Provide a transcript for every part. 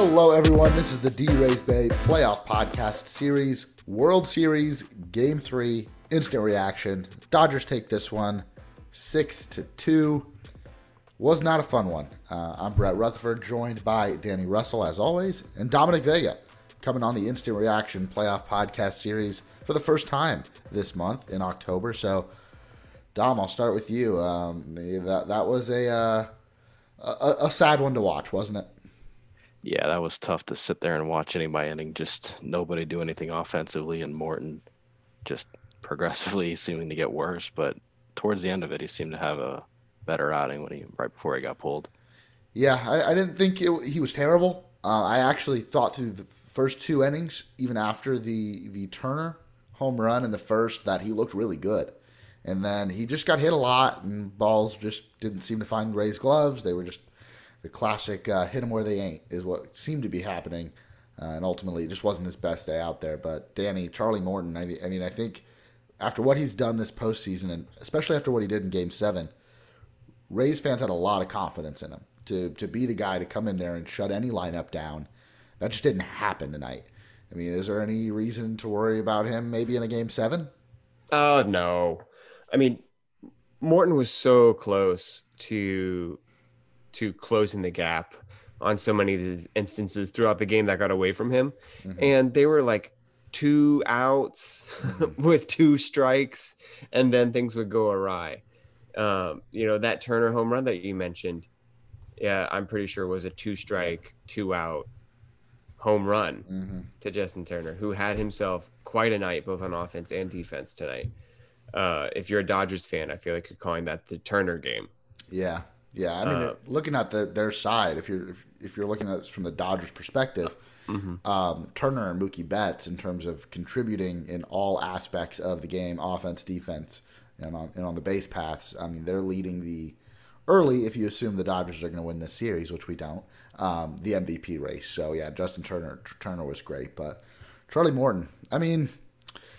Hello, everyone. This is the D Rays Bay Playoff Podcast Series, World Series, Game Three, instant reaction. Dodgers take this one, six to two. Was not a fun one. Uh, I'm Brett Rutherford, joined by Danny Russell as always, and Dominic Vega, coming on the instant reaction Playoff Podcast Series for the first time this month in October. So, Dom, I'll start with you. Um, that that was a, uh, a a sad one to watch, wasn't it? Yeah, that was tough to sit there and watch inning by inning. Just nobody do anything offensively, and Morton just progressively seeming to get worse. But towards the end of it, he seemed to have a better outing when he right before he got pulled. Yeah, I, I didn't think it, he was terrible. Uh, I actually thought through the first two innings, even after the the Turner home run in the first, that he looked really good. And then he just got hit a lot, and balls just didn't seem to find Ray's gloves. They were just the classic uh, hit them where they ain't, is what seemed to be happening. Uh, and ultimately, it just wasn't his best day out there. But Danny, Charlie Morton, I, I mean, I think after what he's done this postseason, and especially after what he did in game seven, Rays fans had a lot of confidence in him to, to be the guy to come in there and shut any lineup down. That just didn't happen tonight. I mean, is there any reason to worry about him maybe in a game seven? Uh, no. I mean, Morton was so close to to closing the gap on so many of these instances throughout the game that got away from him. Mm-hmm. And they were like two outs mm-hmm. with two strikes, and then things would go awry. Um, you know, that Turner home run that you mentioned, yeah, I'm pretty sure was a two strike, two out home run mm-hmm. to Justin Turner, who had himself quite a night both on offense and defense tonight. Uh, if you're a Dodgers fan, I feel like you're calling that the Turner game. Yeah, yeah. I mean, uh, looking at the, their side, if you're if, if you're looking at this from the Dodgers' perspective, mm-hmm. um, Turner and Mookie Betts, in terms of contributing in all aspects of the game, offense, defense, and on and on the base paths, I mean, they're leading the early. If you assume the Dodgers are going to win this series, which we don't, um, the MVP race. So yeah, Justin Turner Turner was great, but Charlie Morton. I mean,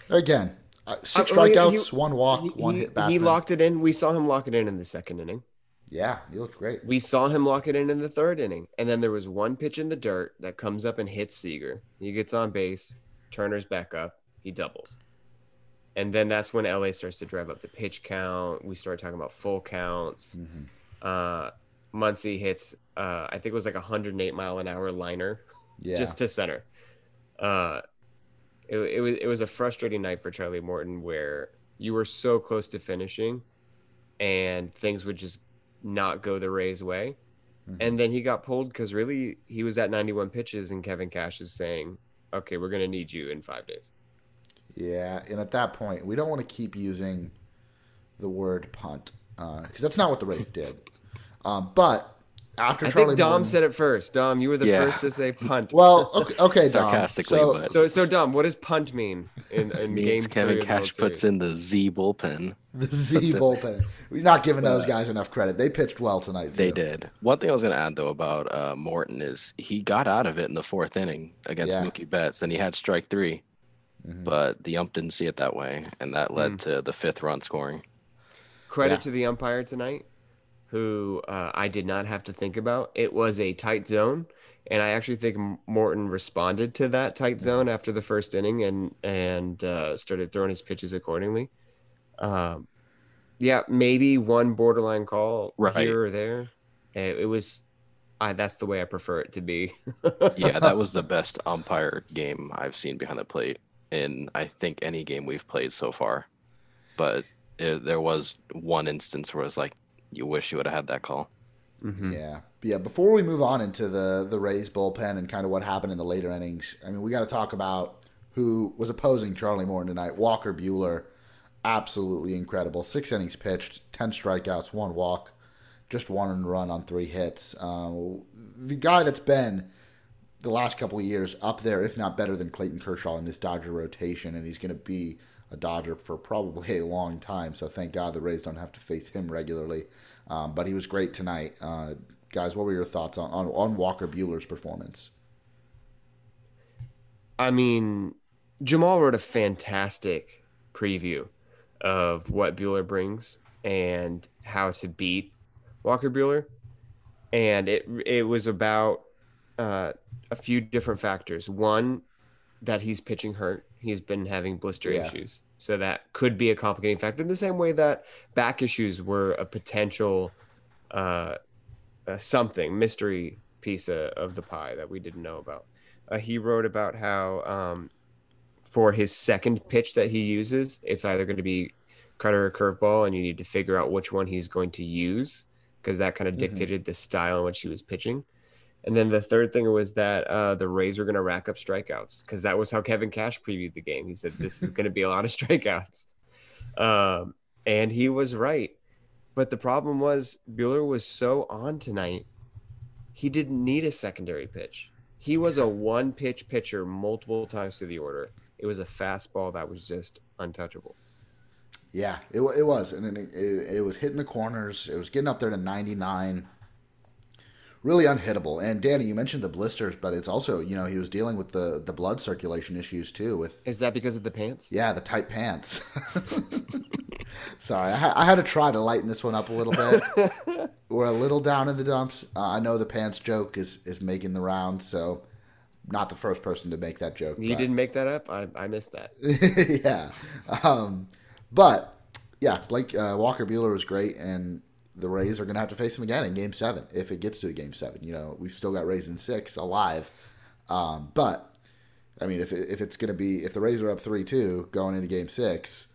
again, uh, six uh, strikeouts, he, one walk, he, one hit. He locked it in. We saw him lock it in in the second inning. Yeah, he looked great. We saw him lock it in in the third inning, and then there was one pitch in the dirt that comes up and hits Seager. He gets on base. Turner's back up. He doubles, and then that's when LA starts to drive up the pitch count. We start talking about full counts. Mm-hmm. Uh, Muncy hits. Uh, I think it was like a 108 mile an hour liner, yeah. just to center. Uh, it, it was it was a frustrating night for Charlie Morton where you were so close to finishing, and things would just not go the Rays way. Mm-hmm. And then he got pulled because really he was at 91 pitches, and Kevin Cash is saying, okay, we're going to need you in five days. Yeah. And at that point, we don't want to keep using the word punt because uh, that's not what the Rays did. Um, but after I Charlie think Dom Morton, said it first. Dom, you were the yeah. first to say punt. Well, okay, okay sarcastically, so, but so, so Dom, what does punt mean in, in means Kevin Cash puts in the Z bullpen. The Z bullpen. We're not giving those guys enough credit. They pitched well tonight. Too. They did. One thing I was going to add though about uh, Morton is he got out of it in the fourth inning against yeah. Mookie Betts, and he had strike 3 mm-hmm. but the ump didn't see it that way, and that led mm. to the fifth run scoring. Credit yeah. to the umpire tonight who uh, I did not have to think about. It was a tight zone, and I actually think Morton responded to that tight zone after the first inning and and uh, started throwing his pitches accordingly. Um, yeah, maybe one borderline call right. here or there. It, it was. I, that's the way I prefer it to be. yeah, that was the best umpire game I've seen behind the plate in I think any game we've played so far. But it, there was one instance where it was like, you wish you would have had that call. Mm-hmm. Yeah, yeah. Before we move on into the the Rays bullpen and kind of what happened in the later innings, I mean, we got to talk about who was opposing Charlie Morton tonight. Walker Buehler, absolutely incredible. Six innings pitched, ten strikeouts, one walk, just one run on three hits. Um, the guy that's been the last couple of years up there, if not better than Clayton Kershaw in this Dodger rotation, and he's going to be a Dodger for probably a long time. So thank God the Rays don't have to face him regularly. Um, but he was great tonight. Uh, guys, what were your thoughts on, on, on Walker Buehler's performance? I mean, Jamal wrote a fantastic preview of what Buehler brings and how to beat Walker Buehler. And it it was about uh, a few different factors. One, that he's pitching hurt. He's been having blister Yeah. issues. So that could be a complicating factor in the same way that back issues were a potential uh, uh, something, mystery piece of, of the pie that we didn't know about. Uh, he wrote about how um, for his second pitch that he uses, it's either going to be cutter or curveball, and you need to figure out which one he's going to use because that kind of Mhm. dictated the style in which he was pitching. And then the third thing was that uh, the Rays were going to rack up strikeouts because that was how Kevin Cash previewed the game. He said this is going to be a lot of strikeouts, um, and he was right. But the problem was Buehler was so on tonight, he didn't need a secondary pitch. He was a one pitch pitcher multiple times through the order. It was a fastball that was just untouchable. Yeah, it, it was, and it, it, it was hitting the corners. It was getting up there to 99. Really unhittable. And Danny, you mentioned the blisters, but it's also you know he was dealing with the the blood circulation issues too. With Is that because of the pants? yeah, the tight pants. Sorry, I, ha- I had to try to lighten this one up a little bit. We're a little down in the dumps. Uh, I know the pants joke is is making the rounds, so not the first person to make that joke. You but- didn't make that up. I, I missed that. yeah. Um, but yeah, Blake uh, Walker Buehler was great, and the Rays are going to have to face him again in Game Seven if it gets to a Game Seven. You know, we've still got Rays in six alive, um, but I mean, if it, if it's going to be if the Rays are up three two going into Game Six,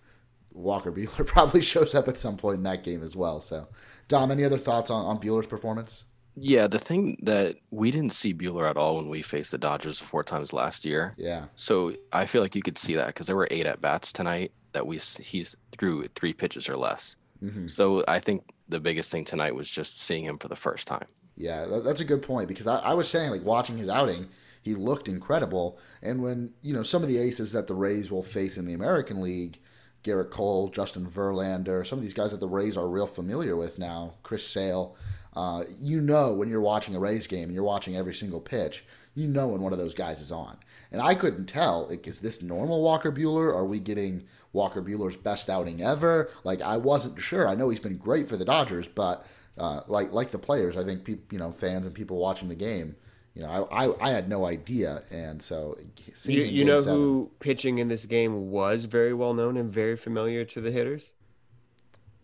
Walker Buehler probably shows up at some point in that game as well. So, Dom, any other thoughts on, on Buehler's performance? Yeah, the thing that we didn't see Buehler at all when we faced the Dodgers four times last year. Yeah, So I feel like you could see that because there were eight at bats tonight that we he's threw three pitches or less. Hmm So I think the biggest thing tonight was just seeing him for the first time. Yeah, that, that's a good point because I, I was saying like watching his outing, he looked incredible. And when you know some of the aces that the Rays will face in the American League, Gerrit Cole, Justin Verlander, some of these guys that the Rays are real familiar with now, Chris Sale. Uh, you know when you're watching a Rays game and you're watching every single pitch, you know when one of those guys is on. And I couldn't tell, like, is this normal Walker Buehler? Are we getting Walker Buehler's best outing ever? Like, I wasn't sure. I know he's been great for the Dodgers, but uh, like like the players, I think people, you know, fans and people watching the game, you know, I I, I had no idea, and so You, you know seven- who pitching in this game was very well known and very familiar to the hitters?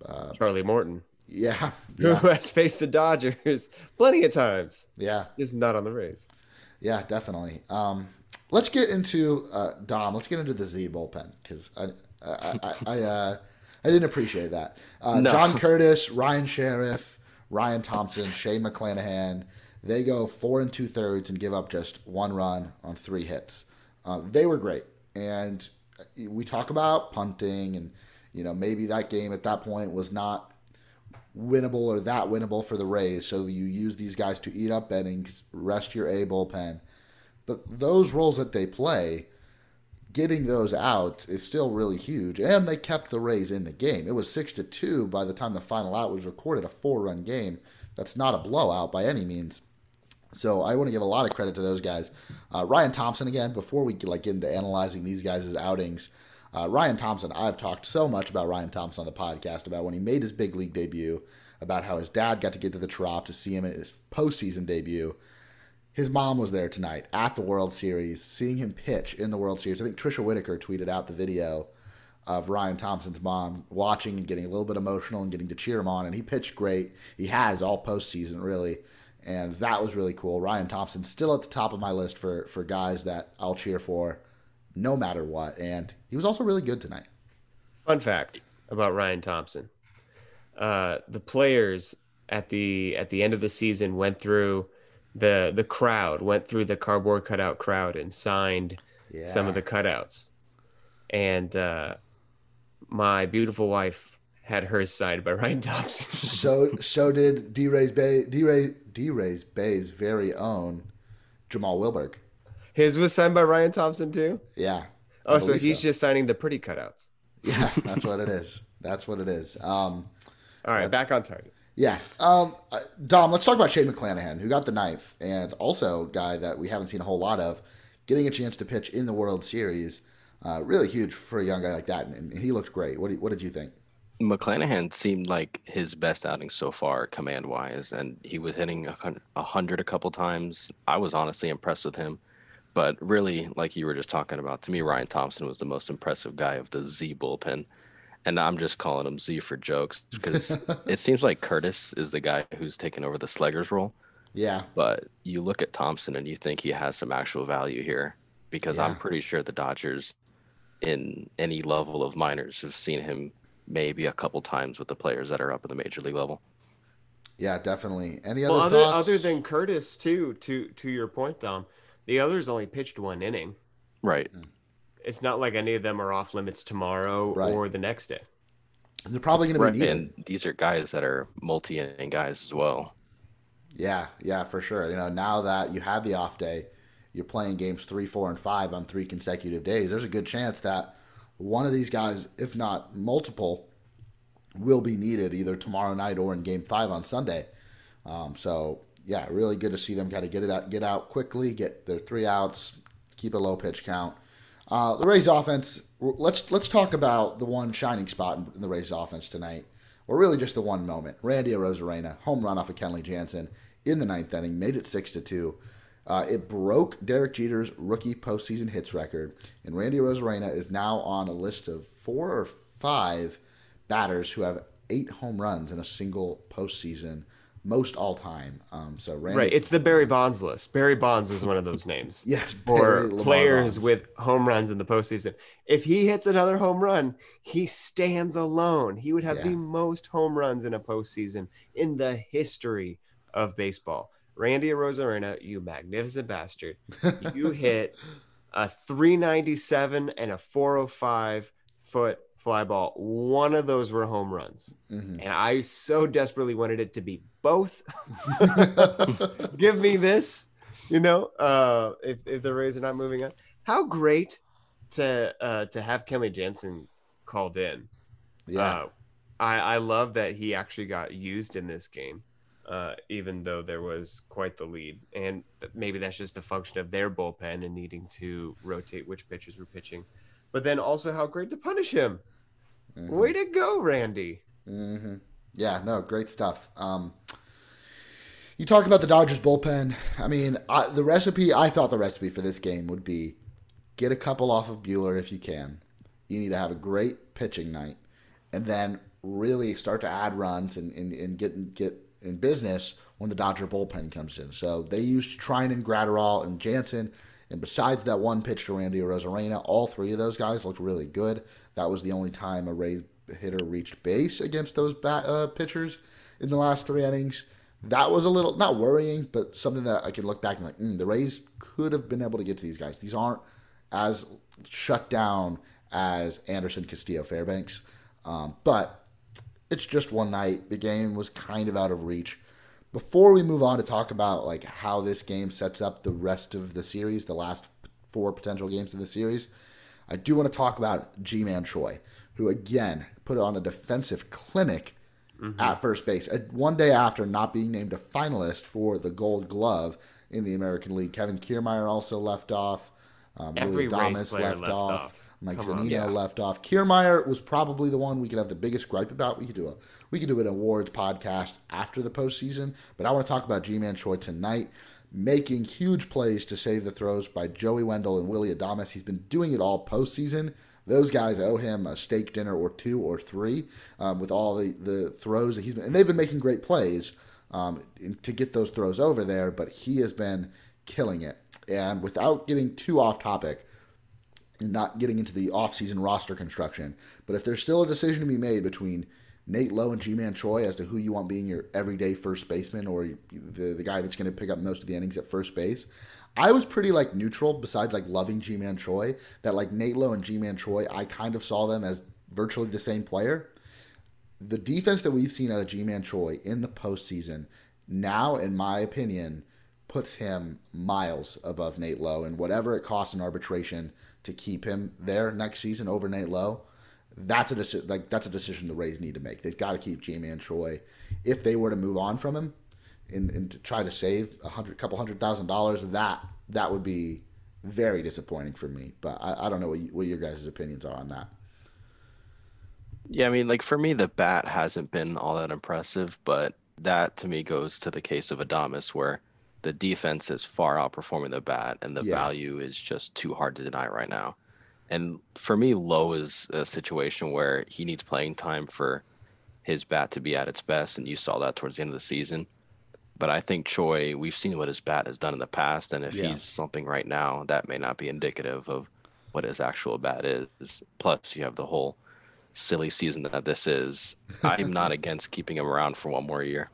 Uh, Charlie Morton, yeah, who has faced the Dodgers plenty of times, yeah, just not on the Rays. yeah, definitely. Um, let's get into uh, Dom. Let's get into the Z bullpen because I I uh, I didn't appreciate that. Uh, No. John Curtis, Ryan Sherriff, Ryan Thompson, Shane McClanahan. They go four and two thirds and give up just one run on three hits. Uh, they were great, and we talk about punting, and you know maybe that game at that point was not winnable or that winnable for the Rays. So you use these guys to eat up innings, rest your A bullpen. But those roles that they play, getting those out is still really huge. And they kept the Rays in the game. It was six to two by the time the final out was recorded, a four run game. That's not a blowout by any means. So I want to give a lot of credit to those guys. Uh, Ryan Thompson again. Before we like get into analyzing these guys' outings, uh, Ryan Thompson. I've talked so much about Ryan Thompson on the podcast about when he made his big league debut, about how his dad got to get to the Trop to see him at his postseason debut. His mom was there tonight at the World Series, seeing him pitch in the World Series. I think Tricia Whitaker tweeted out the video of Ryan Thompson's mom watching and getting a little bit emotional and getting to cheer him on. And he pitched great. He has all postseason, really. And that was really cool. Ryan Thompson still at the top of my list for, for guys that I'll cheer for no matter what. And he was also really good tonight. Fun fact about Ryan Thompson: uh, the players at the at the end of the season went through the the crowd, went through the cardboard cutout crowd, and signed Yeah. some of the cutouts. And uh, my beautiful wife had hers signed by Ryan Thompson. so so did D Ray's Bay D Ray D Ray's Bay's very own Jamal Wilberg. His was signed by Ryan Thompson too. Yeah. I Oh, so he's just signing the pretty cutouts. Yeah, that's what it is. That's what it is. Um, All right, back on target. Yeah. Um, uh, Dom, let's talk about Shane McClanahan, who got the knife, and also a guy that we haven't seen a whole lot of, getting a chance to pitch in the World Series. Uh, really huge for a young guy like that, and, and he looked great. What, do what did you think? McClanahan seemed like his best outing so far, command wise, and he was hitting a hundred a couple times. I was honestly impressed with him, but really, like you were just talking about, to me, Ryan Thompson was the most impressive guy of the Z bullpen, and I'm just calling him Z for jokes because it seems like Curtis is the guy who's taken over the Slegers role, Yeah, but you look at Thompson and you think he has some actual value here because Yeah. I'm pretty sure the Dodgers, in any level of minors, have seen him maybe a couple times with the players that are up at the major league level. yeah, definitely. Any other Well, other thoughts? other than Curtis, too, to to your point, Dom, the others only pitched one inning. Right. Hmm. It's not like any of them are off limits tomorrow Right. or the next day. they're probably going to be needed. And these are guys that are multi inning guys as well. Yeah, yeah, for sure. You know, now that you have the off day, you're playing games three, four, and five on three consecutive days. There's a good chance that one of these guys, if not multiple, will be needed either tomorrow night or in Game Five on Sunday. Um, so yeah, really good to see them kind of get it out, get out quickly, get their three outs, keep a low pitch count. Uh, the Rays offense. Let's let's talk about the one shining spot in, the Rays offense tonight, or really just the one moment. Randy Arozarena, home run off of Kenley Jansen in the ninth inning, made it six to two. Uh, it broke Derek Jeter's rookie postseason hits record, and Randy Arozarena is now on a list of four or five batters who have eight home runs in a single postseason, most all time. Um, so Randy, Right. It's the Barry Bonds list. Barry Bonds is one of those names. yes, Lamar players Bonds. with home runs in the postseason. If he hits another home run, he stands alone. He would have Yeah. the most home runs in a postseason in the history of baseball. Randy Arozarena, you magnificent bastard. You hit a 397 and a 405 foot fly ball. One of those were home runs. Mhm. And I so desperately wanted it to be both. Give me this, you know, uh, if, if the Rays are not moving on. How great to uh, to have Kenley Jansen called in. yeah, Uh, I, I love that he actually got used in this game, uh, even though there was quite the lead. And maybe that's just a function of their bullpen and needing to rotate which pitchers were pitching. But then also how great to punish him. Mhm. Way to go, Randy. hmm Yeah, no, great stuff. Um, you talk about the Dodgers bullpen. I mean, I, the recipe. I thought the recipe for this game would be get a couple off of Buehler if you can. You need to have a great pitching night, and then really start to add runs and, and, and get get in business when the Dodger bullpen comes in. So they used Treinen, Graterol, and Jansen. And besides that one pitch to Randy Arozarena, all three of those guys looked really good. That was the only time a Rays hitter reached base against those bat, uh, pitchers in the last three innings. That was a little not worrying, but something that I could look back and like, mm, the Rays could have been able to get to these guys. These aren't as shut down as Anderson, Castillo, Fairbanks, um, but it's just one night. The game was kind of out of reach. Before we move on to talk about like how this game sets up the rest of the series, the last four potential games of the series, I do want to talk about Ji-Man Choi, who again put on a defensive clinic at first base. Uh, One day after not being named a finalist for the Gold Glove in the American League, Kevin Kiermaier also left off. Um, Every Willie left, left off. off. Mike Come on. Zunino Yeah. left off. Kiermaier was probably the one we could have the biggest gripe about. We could do a we could do an awards podcast after the postseason, but I want to talk about Ji-Man Choi tonight, making huge plays to save the throws by Joey Wendle and Willy Adames. He's been doing it all postseason. Those guys owe him a steak dinner or two or three um, with all the, the throws that he's been, and they've been making great plays um, in- to get those throws over there. But he has been killing it. And without getting too off topic, not getting into the offseason roster construction. But if there's still a decision to be made between Nate Lowe and Ji-Man Choi as to who you want being your everyday first baseman or the, the guy that's going to pick up most of the innings at first base, I was pretty like neutral besides like loving Ji-Man Choi. that like Nate Lowe and Ji-Man Choi, I kind of saw them as virtually the same player. The defense that we've seen out of Ji-Man Choi in the postseason now, in my opinion, puts him miles above Nate Lowe, and whatever it costs in arbitration to keep him there next season over Nate Lowe, that's a decision. Like that's a decision the Rays need to make. They've got to keep Ji-Man Choi if they were to move on from him and, and to try to save a hundred, couple hundred thousand dollars. That that would be very disappointing for me. But I, I don't know what, you, what your guys' opinions are on that. Yeah, I mean, like for me, the bat hasn't been all that impressive, but that to me goes to the case of Adames, where the defense is far outperforming the bat, and the Yeah. value is just too hard to deny right now. And for me, Lowe is a situation where he needs playing time for his bat to be at its best, and you saw that towards the end of the season. But I think Choi, we've seen what his bat has done in the past, and if Yeah. he's slumping right now, that may not be indicative of what his actual bat is. Plus, you have the whole silly season that this is. I'm not against keeping him around for one more year.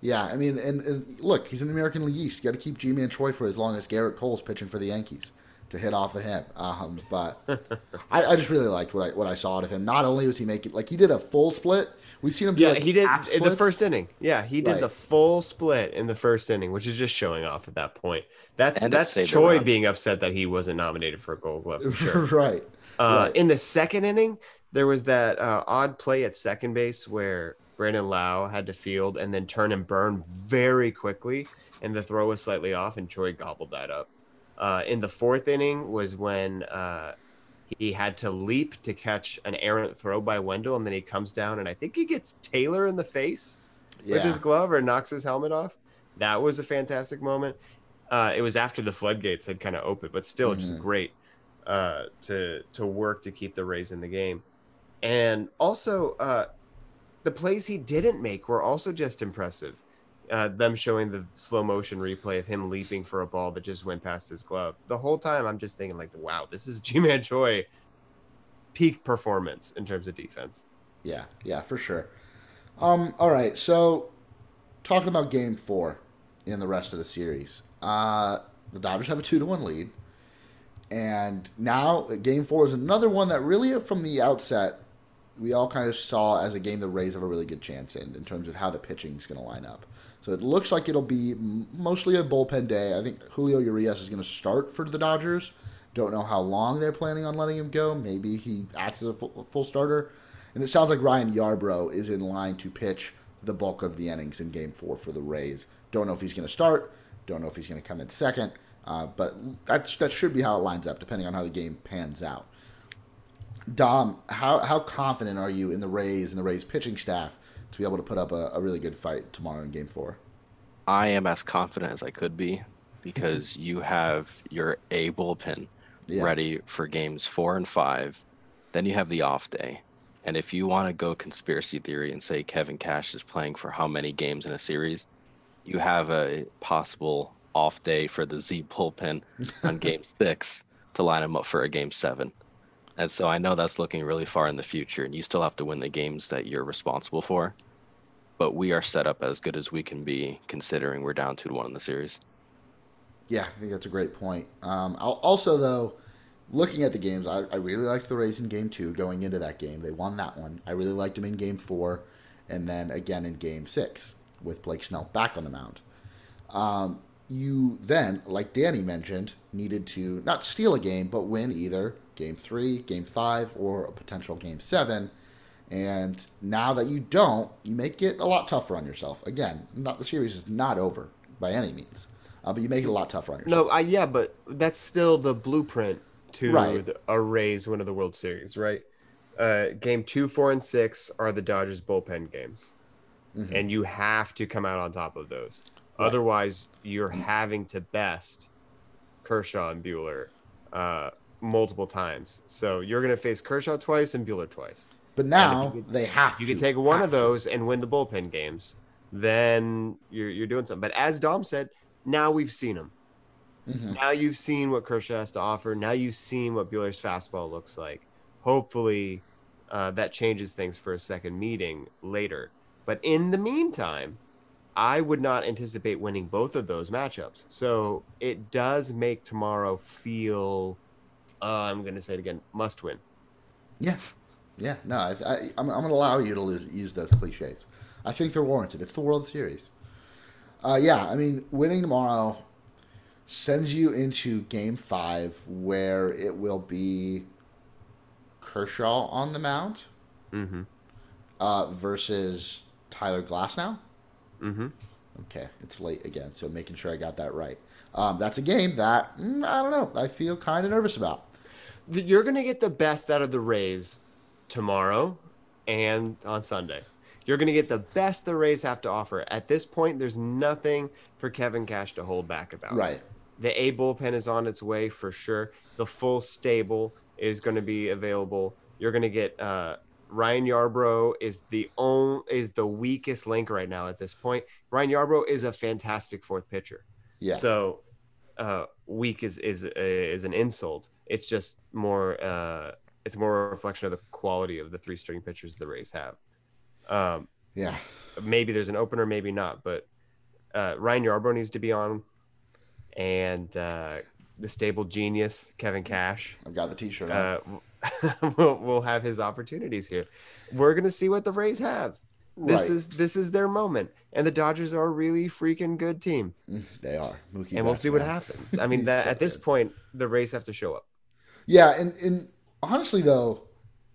Yeah, I mean, and, and look, he's in the American League East. You got to keep Ji-Man Choi for as long as Gerrit Cole's pitching for the Yankees to hit off of him. Um, but I, I just really liked what I what I saw out of him. Not only was he making like he did a full split. We've seen him do Yeah, like he did half in the first inning. Yeah, he did Right. the full split in the first inning, which is just showing off at that point. That's And that's saved Choi round. being upset that he wasn't nominated for a Gold Glove. For sure. right. Uh, Right. In the second inning, there was that uh, odd play at second base where Brandon Lowe had to field and then turn and burn very quickly, and the throw was slightly off, and Choi gobbled that up. Uh, in the fourth inning was when uh, he had to leap to catch an errant throw by Wendle, and then he comes down, and I think he gets Taylor in the face with his glove or knocks his helmet off. That was a fantastic moment. Uh, it was after the floodgates had kind of opened, but still just Mhm. great uh, to to work to keep the Rays in the game. And also, uh, the plays he didn't make were also just impressive. Uh, them showing the slow motion replay of him leaping for a ball that just went past his glove. The whole time, I'm just thinking like, wow, this is Ji-Man Choi peak performance in terms of defense. Yeah, yeah, for sure. Um, all right, so talking about game four in the rest of the series. Uh the Dodgers have a two to one lead. And now game four is another one that really from the outset we all kind of saw as a game the Rays have a really good chance in in terms of how the pitching is going to line up. So it looks like it'll be mostly a bullpen day. I think Julio Urias is going to start for the Dodgers. Don't know how long they're planning on letting him go. Maybe he acts as a full, full starter. And it sounds like Ryan Yarbrough is in line to pitch the bulk of the innings in Game Four for the Rays. Don't know if he's going to start. Don't know if he's going to come in second. Uh, but that's that should be how it lines up, depending on how the game pans out. Dom, how how confident are you in the Rays and the Rays pitching staff to be able to put up a, a really good fight tomorrow in Game Four? I am as confident as I could be because you have your A bullpen Yeah. ready for games four and five. Then you have the off day. And if you want to go conspiracy theory and say Kevin Cash is playing for how many games in a series, you have a possible off day for the Z bullpen on game six to line him up for a game seven. And so I know that's looking really far in the future, and you still have to win the games that you're responsible for. But we are set up as good as we can be, considering we're down two to one in the series. Yeah, I think that's a great point. Um, also, though, looking at the games, I, I really liked the Rays in Game Two going into that game. They won that one. I really liked them in Game Four, and then again in Game Six with Blake Snell back on the mound. Um, you then, like Danny mentioned, needed to not steal a game, but win either Game Three, Game Five, or a potential Game Seven. And now that you don't, you make it a lot tougher on yourself. Again, not the series is not over by any means, uh, but you make it a lot tougher on yourself. No, I yeah, but that's still the blueprint to Right. the, a Rays win of the World Series, right? Uh, game two, four, and six are the Dodgers bullpen games, Mhm. and you have to come out on top of those. Right. Otherwise, you're having to best Kershaw and Buehler uh, multiple times. So you're going to face Kershaw twice and Buehler twice. But now could- they have you to. can take one of to. those and win the bullpen games, then you're you're doing something. But as Dom said, now we've seen them. Mhm. Now you've seen what Kershaw has to offer. Now you've seen what Buehler's fastball looks like. Hopefully, uh, that changes things for a second meeting later. But in the meantime, I would not anticipate winning both of those matchups. So it does make tomorrow feel. Uh, I'm going to say it again. Must win. Yeah, yeah. No, I, I, I'm, I'm going to allow you to lose, use those cliches. I think they're warranted. It's the World Series. Uh, yeah, I mean, winning tomorrow sends you into Game Five, where it will be Kershaw on the mound Mm-hmm. uh, versus Tyler Glasnow. Mm-hmm. Okay, it's late again, so making sure I got that right. Um, that's a game that mm, I don't know. I feel kind of nervous about. You're going to get the best out of the Rays tomorrow and on Sunday. You're going to get the best the Rays have to offer. At this point, there's nothing for Kevin Cash to hold back about. Right. The A bullpen is on its way for sure. The full stable is going to be available. You're going to get uh, Ryan Yarbrough is the only is the weakest link right now at this point. Ryan Yarbrough is a fantastic fourth pitcher. Yeah. So uh, weak is is is an insult. It's just more uh, it's more a reflection of the quality of the three string pitchers the Rays have. Um, yeah. maybe there's an opener, maybe not, but uh, Ryan Yarbrough needs to be on, and uh, the stable genius Kevin Cash I've got the T-shirt. uh, will will have his opportunities here. We're gonna see what the Rays have. This Right. is this is their moment, and the Dodgers are a really freaking good team, Mm, they are. Mookie and we'll see what happens. I mean, that, so at this good. point, the Rays have to show up. Yeah, and, and honestly though,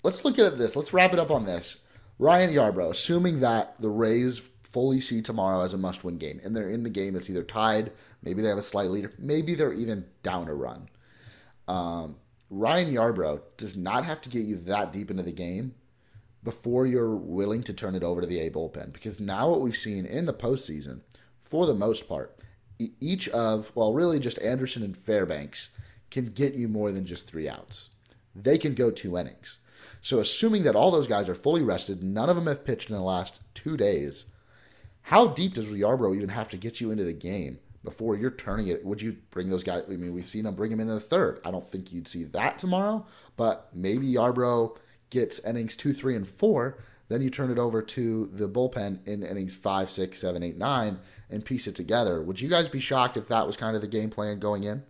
let's look at this. Let's wrap it up on this. Ryan Yarbrough, assuming that the Rays fully see tomorrow as a must-win game, and they're in the game, it's either tied, maybe they have a slight lead, maybe they're even down a run. Um, Ryan Yarbrough does not have to get you that deep into the game before you're willing to turn it over to the A bullpen. Because now what we've seen in the postseason, for the most part, each of, well, really just Anderson and Fairbanks can get you more than just three outs. They can go two innings. So, assuming that all those guys are fully rested, none of them have pitched in the last two days, how deep does Yarbrough even have to get you into the game before you're turning it? Would you bring those guys? I mean, we've seen them bring him in the third. I don't think you'd see that tomorrow, but maybe Yarbrough gets innings two, three, and four. Then you turn it over to the bullpen in innings five, six, seven, eight, nine, and piece it together. Would you guys be shocked if that was kind of the game plan going in?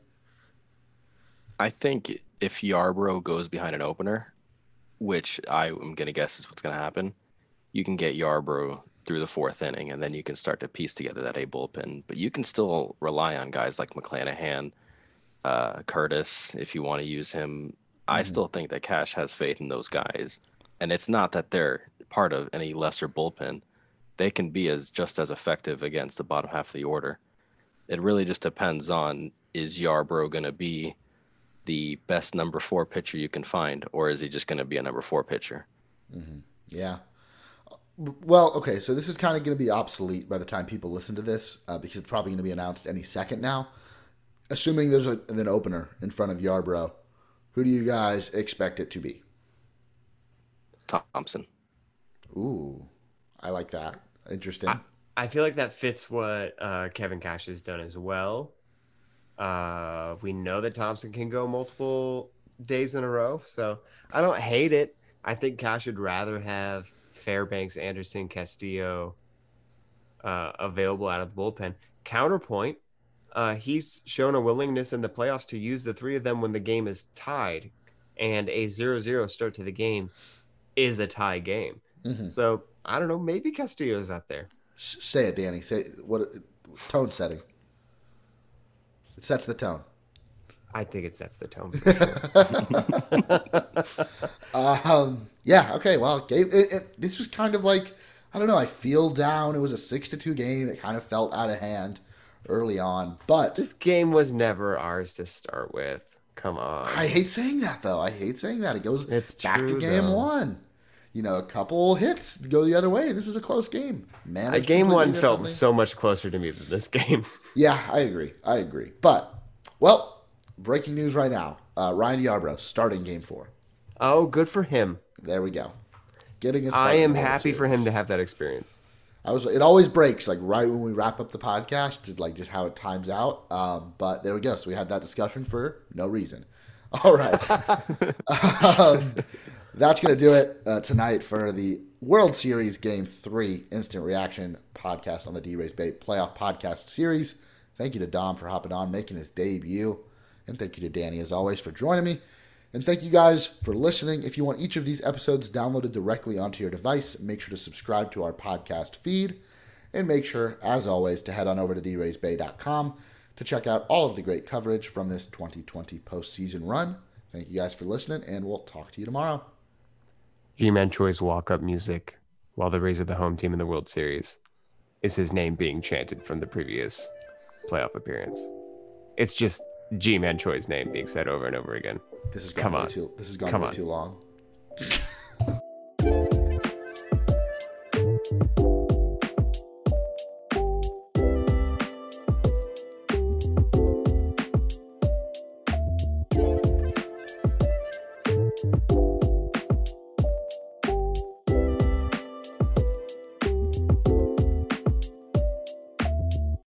I think if Yarbrough goes behind an opener, which I am going to guess is what's going to happen, you can get Yarbrough through the fourth inning, and then you can start to piece together that A bullpen. But you can still rely on guys like McClanahan, uh, Curtis, if you want to use him. I still think that Cash has faith in those guys, and it's not that they're part of any lesser bullpen. They can be as just as effective against the bottom half of the order. It really just depends on is Yarbrough going to be the best number four pitcher you can find, or is he just going to be a number four pitcher? Yeah. Well, okay, so this is kind of going to be obsolete by the time people listen to this uh, because it's probably going to be announced any second now. Assuming there's a, an opener in front of Yarbrough, who do you guys expect it to be? Thompson. Ooh, I like that. Interesting. I feel like that fits what uh, Kevin Cash has done as well. Uh, we know that Thompson can go multiple days in a row, so I don't hate it. I think Cash would rather have Fairbanks, Anderson, Castillo uh, available out of the bullpen. Counterpoint, uh, he's shown a willingness in the playoffs to use the three of them when the game is tied, and a 0-0 start to the game is a tie game. Mhm. So I don't know. Maybe Castillo's out there. Say it, Danny. Say what tone setting. It sets the tone. I think it sets the tone. Um, yeah. Okay. Well, it, it, this was kind of like I don't know. I feel down. It was a six to two game. It kind of felt out of hand early on, but this game was never ours to start with. Come on. I hate saying that though. I hate saying that. It goes It's back to game though. one. You know, a couple hits go the other way. This is a close game. Man, Uh, game one felt so much closer to me than this game. Yeah, I agree. I agree. But well, breaking news right now: uh, Ryan Yarbrough starting game four. Oh, good for him. There we go. Getting a I am happy for him to have that experience. I was. It always breaks like right when we wrap up the podcast, to, like just how it times out. Um, but there we go. So we had that discussion for no reason. All right. um, that's gonna do it uh, tonight for the World Series Game Three Instant Reaction podcast on the D Rays Bay Playoff Podcast Series. Thank you to Dom for hopping on, making his debut, and thank you to Danny as always for joining me. And thank you guys for listening. If you want each of these episodes downloaded directly onto your device, make sure to subscribe to our podcast feed. And make sure, as always, to head on over to draysbay.com to check out all of the great coverage from this 2020 postseason run. Thank you guys for listening, and we'll talk to you tomorrow. Ji-Man Choi's walk-up music while the Rays are the home team in the World Series is his name being chanted from the previous playoff appearance. It's just Ji-Man Choi's name being said over and over again. This has gone Come on. too. This has gone Come way on. too long.